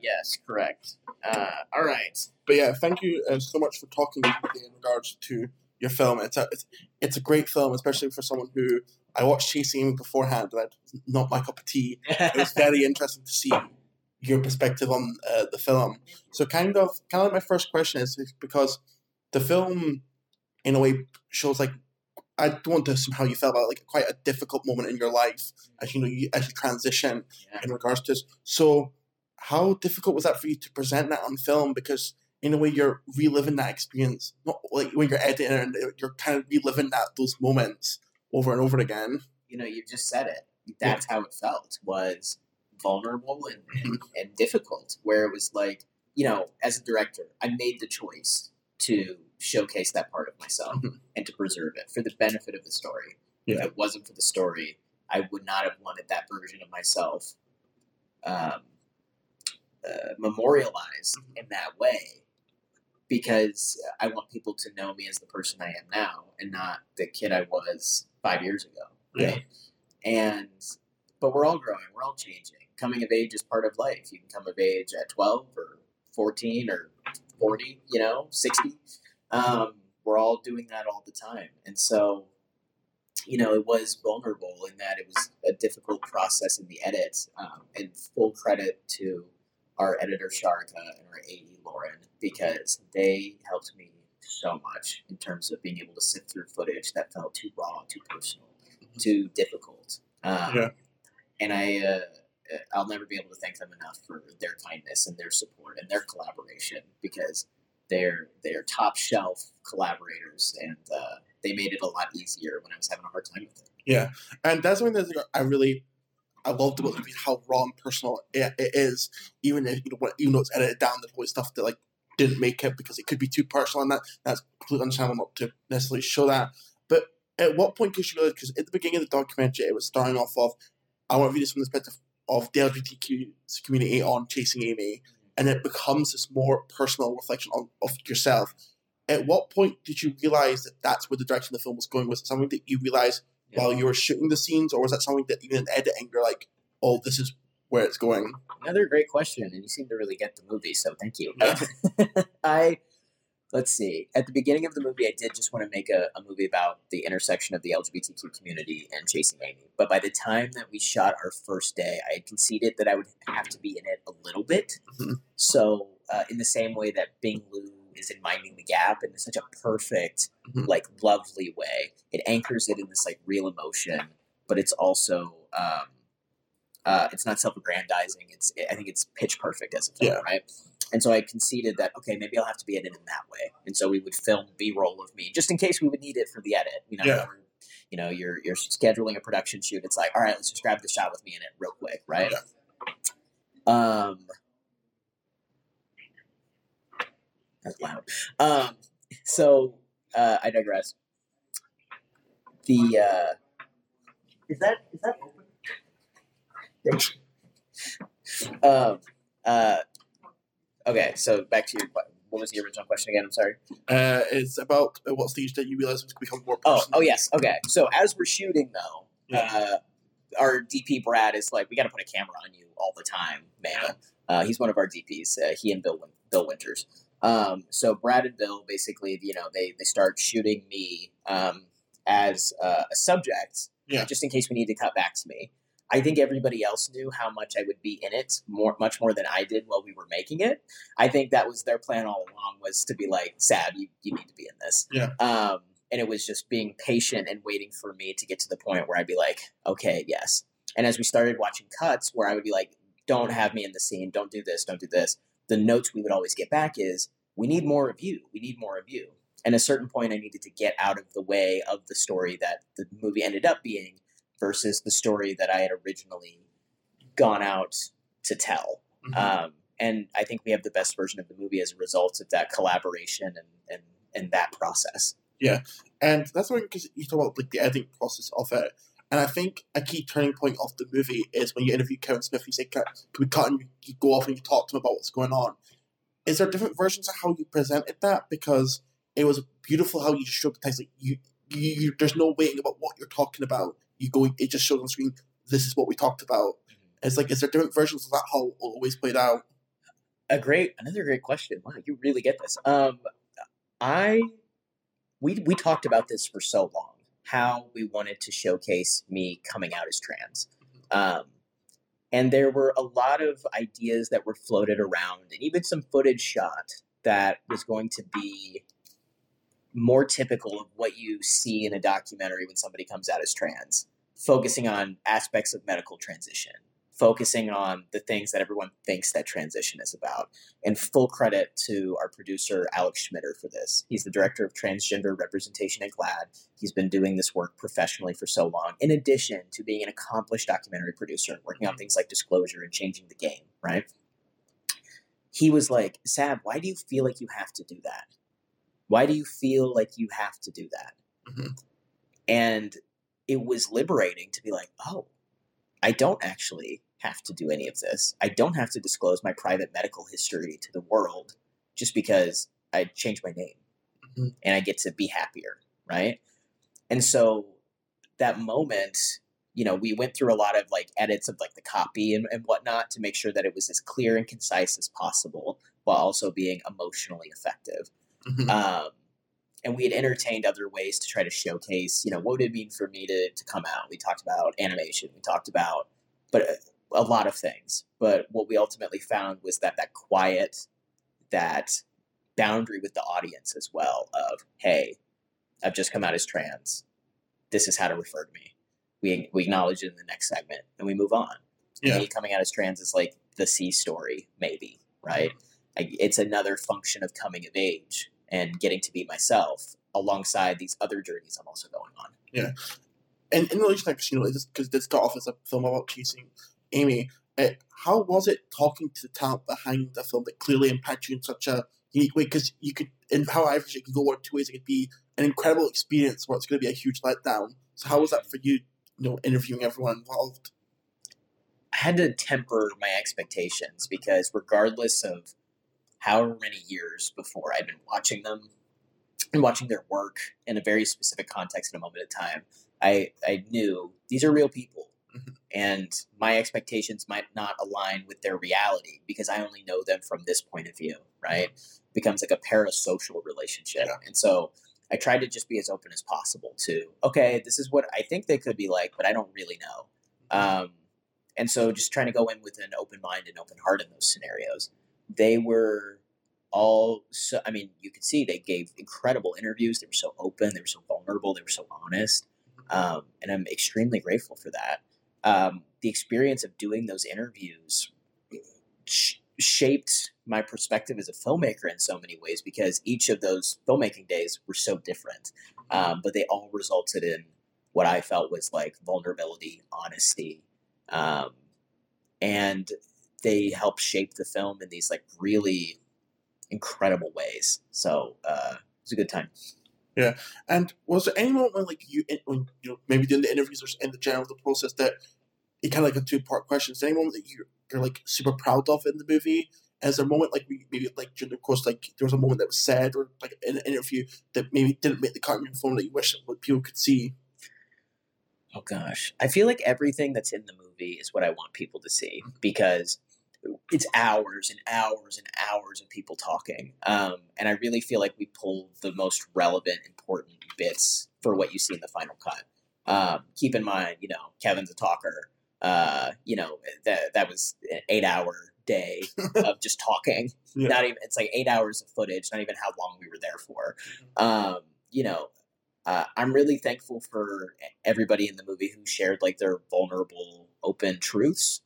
yes, correct. Uh, all right. But yeah, thank you uh, so much for talking to me in regards to your film. It's a it's, it's a great film, especially for someone who I watched Chasing beforehand, and that's not my cup of tea. It was very interesting to see your perspective on uh, the film. So, kind of, kind of, my first question is, is because the film, in a way, shows like I don't want to assume how you felt about like quite a difficult moment in your life as you know you as you transition Yeah. in regards to this. So, how difficult was that for you to present that on film? Because in a way, you're reliving that experience, not like when you're editing, and you're kind of reliving that those moments over and over again. you know, you just said it. That's how it felt. Was vulnerable and, and, and difficult. Where it was like, you know, as a director, I made the choice to showcase that part of myself Mhm. and to preserve it for the benefit of the story. If it wasn't for the story, I would not have wanted that version of myself um, uh, memorialized in that way because I want people to know me as the person I am now and not the kid I was five years ago. Right. And, but we're all growing, we're all changing. Coming of age is part of life. You can come of age at 12 or 14 or 40, you know, 60. Um, we're all doing that all the time. And so, you know, it was vulnerable in that it was a difficult process in the edit. Um, and full credit to our editor Sharka and our AE Lauren because they helped me so much in terms of being able to sift through footage that felt too raw, too personal, too difficult. Um, Yeah. And I, uh, I'll never be able to thank them enough for their kindness and their support and their collaboration because they're they're top shelf collaborators and uh, they made it a lot easier when I was having a hard time with it. Yeah, and that's something that I really I loved about the movie how raw and personal it, it is. Even if you know even though it's edited down, there's always stuff that like didn't make it because it could be too personal, and that that's completely understandable not to necessarily show that. But at what point did you realize? Because at the beginning of the documentary, it was starting off of I want to read this from the perspective of the LGBTQ community on chasing Amy, and it becomes this more personal reflection on, of yourself. At what point did you realize that that's where the direction of the film was going? Was it something that you realized while you were shooting the scenes, or was that something that even in editing you're like, oh, this is where it's going? Another great question, and you seem to really get the movie, so thank you. Yeah. I let's see. At the beginning of the movie, I did just want to make a, a movie about the intersection of the LGBTQ community and chasing Amy. But by the time that we shot our first day, I had conceded that I would have to be in it a little bit. Mhm. So, uh, in the same way that Bing Liu is in Minding the Gap in such a perfect, Mhm. like lovely way, it anchors it in this like real emotion, but it's also. Um, uh, it's not self-aggrandizing. It's I think it's pitch perfect as a film, Yeah. right? And so I conceded that okay, maybe I'll have to be edited in that way. And so we would film B-roll of me just in case we would need it for the edit. You know, Yeah. you know, you're you're scheduling a production shoot. It's like, all right, let's just grab the shot with me in it real quick, right? Um, that's loud. Um, so uh, I digress. The uh, is that is that open? um, uh, okay, so back to your what was the original question again? I'm sorry. Uh, it's about at what stage that you realize it's become more Oh, personal. oh yes. Okay. So as we're shooting though, Yeah. uh, our DP Brad is like, we got to put a camera on you all the time, man. Uh, he's one of our DPs. Uh, he and Bill Win- Bill Winters. Um, so Brad and Bill basically, you know, they they start shooting me um, as uh, a subject, Yeah. just in case we need to cut back to me. I think everybody else knew how much I would be in it, more much more than I did while we were making it. I think that was their plan all along was to be like, Sav, you, you need to be in this. Yeah. Um, and it was just being patient and waiting for me to get to the point where I'd be like, okay, yes. And as we started watching cuts where I would be like, don't have me in the scene, don't do this, don't do this, the notes we would always get back is, we need more of you, we need more of you. And at a certain point, I needed to get out of the way of the story that the movie ended up being versus the story that I had originally gone out to tell. Mhm. Um, and I think we have the best version of the movie as a result of that collaboration and, and, and that process. Yeah, and that's when because you talk about like the editing process of it. And I think a key turning point of the movie is when you interview Kevin Smith, you say, "Can we cut?" and you go off and you talk to him about what's going on. Is there different versions of how you presented that? Because it was beautiful how you just showed the text. Like you, you, you, there's no waiting about what you're talking about. You go, it just shows on screen. This is what we talked about. It's like, is there different versions of that? How it always played out? a great another great question. Wow, you really get this. Um, I we we talked about this for so long. How we wanted to showcase me coming out as trans. Um, and there were a lot of ideas that were floated around, and even some footage shot that was going to be more typical of what you see in a documentary when somebody comes out as trans, focusing on aspects of medical transition, focusing on the things that everyone thinks that transition is about. And full credit to our producer, Alex Schmider, for this. He's the director of transgender representation at GLAAD. He's been doing this work professionally for so long, in addition to being an accomplished documentary producer, working on things like disclosure and changing the game, right? He was like, Sav, why do you feel like you have to do that? Why do you feel like you have to do that? Mhm. And it was liberating to be like, oh, I don't actually have to do any of this. I don't have to disclose my private medical history to the world just because I changed my name Mhm. and I get to be happier, right? And so that moment, you know, we went through a lot of like edits of like the copy and, and whatnot to make sure that it was as clear and concise as possible while also being emotionally effective. Mhm. Um, and we had entertained other ways to try to showcase, you know, what would it mean for me to, to come out? We talked about animation, we talked about, but a, lot of things. But what we ultimately found was that that quiet, that boundary with the audience as well of, hey, I've just come out as trans. This is how to refer to me. We, we acknowledge it in the next segment and we move on. Yeah. Me coming out as trans is like the C story, maybe, right? I, it's another function of coming of age and getting to be myself alongside these other journeys I'm also going on. Yeah. And in relation to Casino, because this got off as a film about chasing Amy, uh, how was it talking to the talent behind the film that clearly impacted you in such a unique way? Because you could, in how I it could go one two ways. It could be an incredible experience, or it's going to be a huge letdown. So how was that for you? You know, interviewing everyone involved. I had to temper my expectations because regardless of however many years before I'd been watching them and watching their work in a very specific context in a moment of time, I, I knew these are real people. And my expectations might not align with their reality because I only know them from this point of view, right? becomes like a parasocial relationship. Yeah. And so I tried to just be as open as possible to, okay, this is what I think they could be like, but I don't really know. Um, and so just trying to go in with an open mind and open heart in those scenarios. They were all so, I mean, you could see they gave incredible interviews. They were so open, they were so vulnerable, they were so honest. Um, and I'm extremely grateful for that. Um, the experience of doing those interviews sh- shaped my perspective as a filmmaker in so many ways because each of those filmmaking days were so different. Um, but they all resulted in what I felt was like vulnerability, honesty, um, and they helped shape the film in these like really incredible ways. So uh, it was a good time. Yeah, and was there any moment when, like, you, when you know, maybe doing the interviews or in the general the process that it kind of like a two part question? Is there any moment that you're, you're like super proud of in the movie? Is there a moment like maybe like during the course, like there was a moment that was said or like in an interview that maybe didn't make the cut in your phone that you wish that people could see? Oh gosh, I feel like everything that's in the movie is what I want people to see because it's hours and hours and hours of people talking, um, and I really feel like we pulled the most relevant, important bits for what you see in the final cut. Um, keep in mind, you know, Kevin's a talker. Uh, you know that that was an eight-hour day of just talking. Yeah. Not even it's like eight hours of footage. Not even how long we were there for. Um, you know, uh, I'm really thankful for everybody in the movie who shared like their vulnerable, open truths.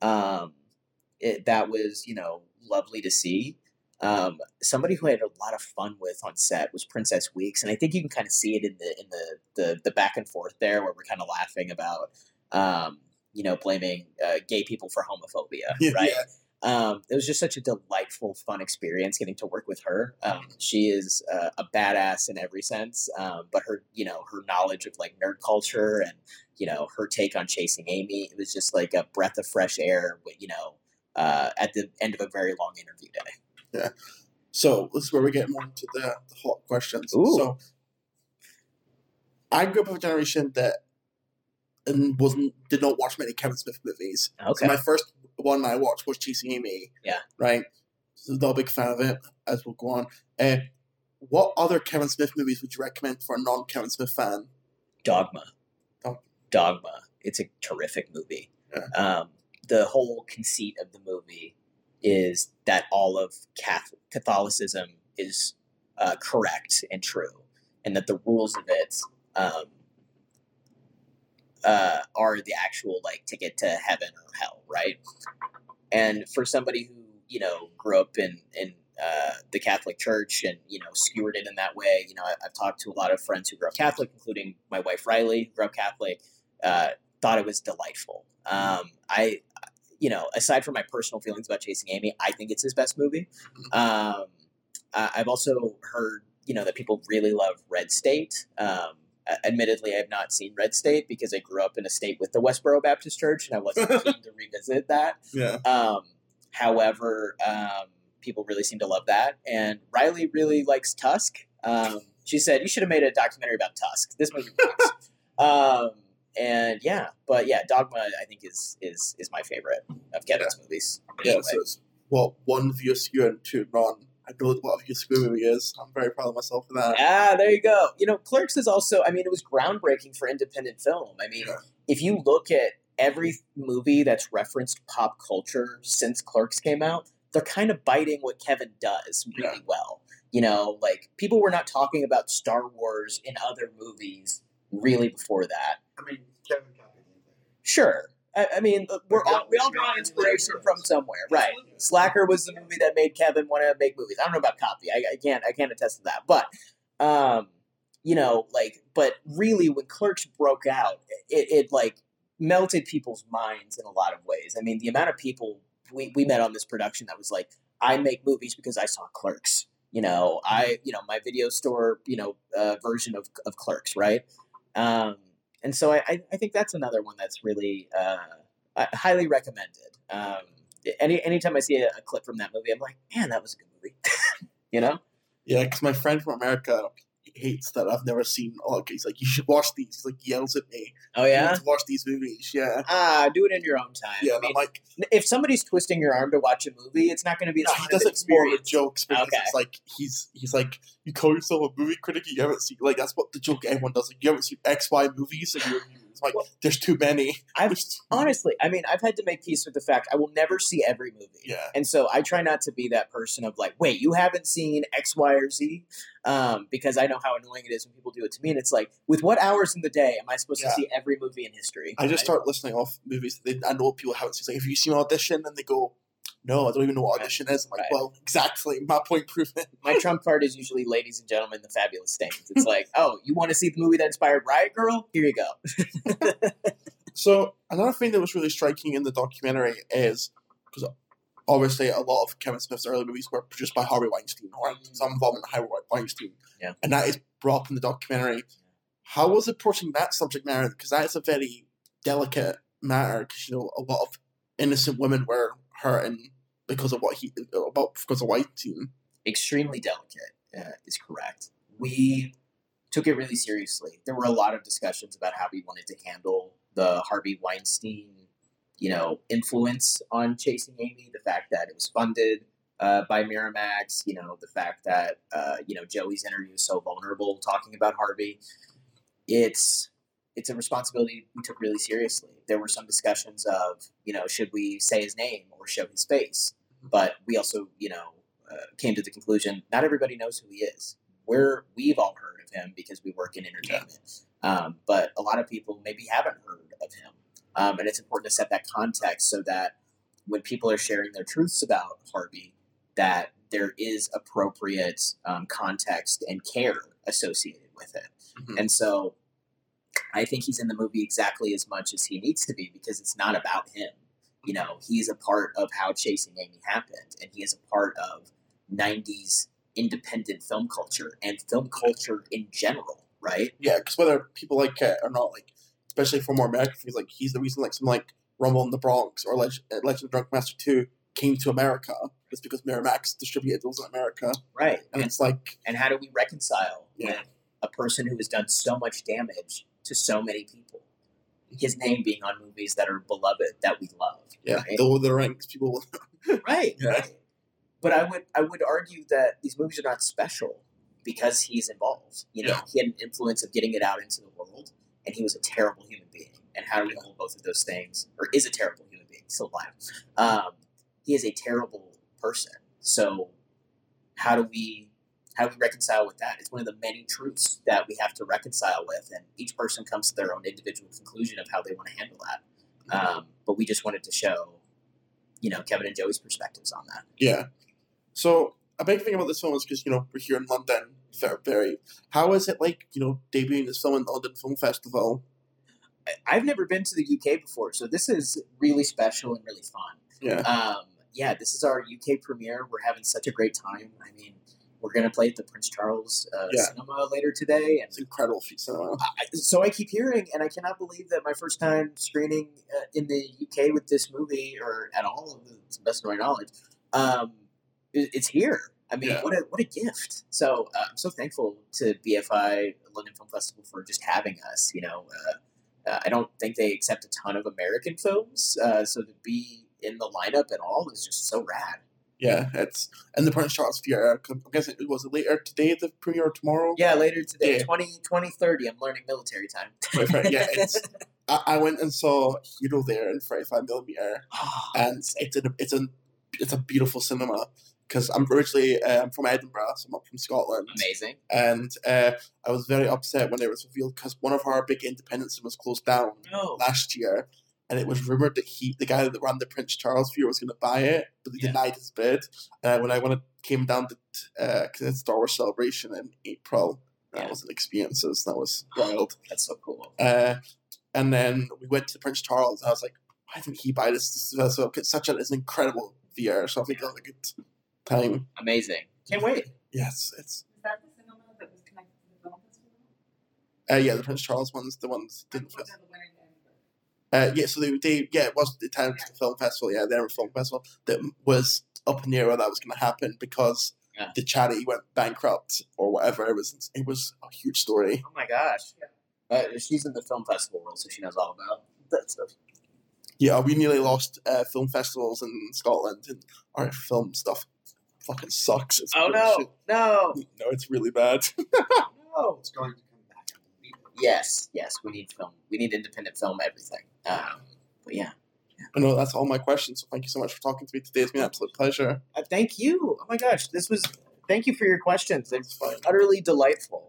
Um, it, that was, you know, lovely to see. Um, somebody who I had a lot of fun with on set was Princess Weekes, and I think you can kind of see it in the in the the, the back and forth there, where we're kind of laughing about, um, you know, blaming uh, gay people for homophobia, right? Yeah. Um, it was just such a delightful, fun experience getting to work with her. Um, she is uh, a badass in every sense, um, but her, you know, her knowledge of like nerd culture and you know her take on chasing Amy, it was just like a breath of fresh air. You know, uh, at the end of a very long interview day. Yeah. So this is where we get more into the, the hot questions. Ooh. So I grew up with a generation that and wasn't did not watch many Kevin Smith movies. Okay. So my first one I watched was Chasing Amy. Yeah. Right. So not a big fan of it. As we'll go on. Uh, what other Kevin Smith movies would you recommend for a non Kevin Smith fan? Dogma. Dog- Dogma. It's a terrific movie. Yeah. Um, the whole conceit of the movie is that all of Catholicism is uh, correct and true, and that the rules of it um, uh, are the actual like ticket to heaven or hell, right? And for somebody who you know grew up in in uh, the Catholic Church and you know skewered it in that way, you know I, I've talked to a lot of friends who grew up Catholic, including my wife Riley, who grew up Catholic. Uh, thought it was delightful. Um, I, you know, aside from my personal feelings about Chasing Amy, I think it's his best movie. Um, I've also heard, you know, that people really love Red State. Um, admittedly, I have not seen Red State because I grew up in a state with the Westboro Baptist Church, and I wasn't keen to revisit that. Yeah. Um, however, um, people really seem to love that, and Riley really likes Tusk. Um, she said you should have made a documentary about Tusk. This movie works. um, and yeah, but yeah, Dogma I think is is is my favorite of Kevin's movies. Yeah, so it's well, one View Askew and two non. I know what a skew movie is. I'm very proud of myself for that. Ah, there you go. You know, Clerks is also. I mean, it was groundbreaking for independent film. I mean, Yeah. if you look at every movie that's referenced pop culture since Clerks came out, they're kind of biting what Kevin does really well. You know, like people were not talking about Star Wars in other movies really before that. I mean, Kevin copied. Sure. I, I mean, we're all, we all draw inspiration from somewhere, right? Slacker was the movie that made Kevin want to make movies. I don't know about copy. I, I can't. I can't attest to that. But, um, you know, like, but really, when Clerks broke out, it, it like melted people's minds in a lot of ways. I mean, the amount of people we, we met on this production that was like, I make movies because I saw Clerks. You know, I you know my video store you know uh, version of of Clerks, right? Um, and so I, I, think that's another one that's really uh, highly recommended. Um, any anytime I see a, a clip from that movie, I'm like, man, that was a good movie. you know? Yeah, because my friend from America hates that I've never seen. Oh, okay, he's like, you should watch these. He's like, yells at me. Oh "You yeah. to watch these movies. Yeah, Ah, do it in your own time. yeah. I mean, I'm like, if somebody's twisting your arm to watch a movie, it's not going to be no, he does an it more experience. jokes because Okay. it's like he's he's like, you call yourself a movie critic, you haven't seen like that's what the joke everyone does. Like, you haven't seen X Y movies, and you're it's like, Well- there's too many. I've honestly, I mean, I've had to make peace with the fact I will never see every movie. Yeah. And so I try not to be that person of like, wait, you haven't seen X, Y, or Z? Um, because I know how annoying it is when people do it to me. And it's like, with what hours in the day am I supposed Yeah. to see every movie in history? I just right? start listening off movies that they, I know people haven't seen. It's like, have you seen Audition? And they go, no, I don't even know what. Audition is. I'm like, Right. well, exactly. My point proven. My trump card is usually Ladies and Gentlemen, The Fabulous Stains. It's like, oh, you want to see the movie that inspired Riot Grrrl? Here you go. So another thing that was really striking in the documentary is because obviously a lot of Kevin Smith's early movies were produced by Harvey Weinstein or had some involvement in Harvey Weinstein, Yeah. and that is brought up in the documentary. How was approaching that subject matter? Because that is a very delicate matter. Because you know a lot of innocent women were hurt and because of what he about because of Weinstein. extremely delicate uh, is correct. We took it really seriously. There were a lot of discussions about how we wanted to handle the Harvey Weinstein, you know, influence on Chasing Amy. The fact that it was funded uh, by Miramax. You know, the fact that uh, you know Joey's interview is so vulnerable, talking about Harvey. It's it's a responsibility we took really seriously. There were some discussions of, you know, should we say his name or show his face? But we also, you know, uh, came to the conclusion not everybody knows who he is. We're we've all heard of him because we work in entertainment, um, but a lot of people maybe haven't heard of him, um, and it's important to set that context so that when people are sharing their truths about Harvey, that there is appropriate um, context and care associated with it. Mhm. And so, I think he's in the movie exactly as much as he needs to be because it's not about him you know, he is a part of how Chasing Amy happened, and he is a part of '90s independent film culture and film culture in general, right? Yeah, because whether people like it or not, like especially for more American things, like he's the reason like some, like Rumble in the Bronx or Leg- uh, Legend of Drunk Master Two came to America was because Miramax distributed those in America, Right. and And, it's like and how do we reconcile Yeah. with a person who has done so much damage to so many people? His name being on movies that are beloved that we love. yeah, Right. the the Rings people. right, Yeah. right. but I would I would argue that these movies are not special because he's involved. You know, Yeah. he had an influence of getting it out into the world, and he was a terrible human being. And how do we hold both of those things? Or is a terrible human being still alive? Um, he is a terrible person. So how do we how do we reconcile with that? It's one of the many truths that we have to reconcile with, and each person comes to their own individual conclusion of how they want to handle that. Um, but we just wanted to show, you know, Kevin and Joey's perspectives on that. Yeah. So a big thing about this film is because you know we're here in London. Very. How is it like you know debuting this film in the London Film Festival? I've never been to the UK before, so this is really special and really fun. Yeah. Um, yeah, this is our UK premiere. We're having such a great time. I mean, we're gonna play at the Prince Charles uh, Yeah. Cinema later today, and It's incredible cinema. I, so I keep hearing, and I cannot believe that my first time screening uh, in the UK with this movie, or at all, to the best of my knowledge, um, it, it's here. I mean, Yeah. what a what a gift! So uh, I'm so thankful to BFI London Film Festival for just having us. You know, uh, uh, I don't think they accept a ton of American films, uh, so to be in the lineup at all is just so rad. Yeah, it's and the Prince Charles Theatre. I'm guessing it was it later today, the premiere or tomorrow. Yeah, later today, Yeah. 20, 2030, I'm learning military time. Right, right, yeah, it's. I, I went and saw Hero there in 35 millimeter, and it's a it's a it's a beautiful cinema because I'm originally um, from Edinburgh, so I'm not from Scotland. amazing. and uh, I was very upset when it was revealed because one of our big independent cinemas closed down No, last year, and it was rumored that he, the guy that ran the Prince Charles View, was going to buy it, but he Yeah. denied his bid. Uh, when I when it came down to because it's Star Wars Celebration in April, that Yeah. was an experiences that was wild. that's so cool. Uh, and then we went to Prince Charles, and I was like, why didn't he buy this? This is so it's such a it's an incredible theater. So I think it was a good time. Amazing. Can't wait. Yes, it's Is that the cinema that was connected to the film festival? uh, yeah the Prince Charles ones, the ones didn't Or fit. the winner in Edinburgh? Uh, yeah, so they, they yeah, it was the time to the film festival. Yeah, their film festival that was up in the air where that was going to happen because Yeah. the charity went bankrupt or whatever. It was it was a huge story. Oh my gosh. Uh, she's in the film festival world, so she knows all about that stuff. Yeah, we nearly lost uh, film festivals in Scotland, and our film stuff fucking sucks. It's Oh bullshit. no, no, no, it's really bad. no. It's going to come back. I believe it. Yes, yes, we need film. We need independent film. Everything. Um, but yeah, But no, that's all my questions. So thank you so much for talking to me today. It's been an absolute pleasure. uh, thank you. Oh my gosh, this was. Thank you for your questions. It's utterly delightful.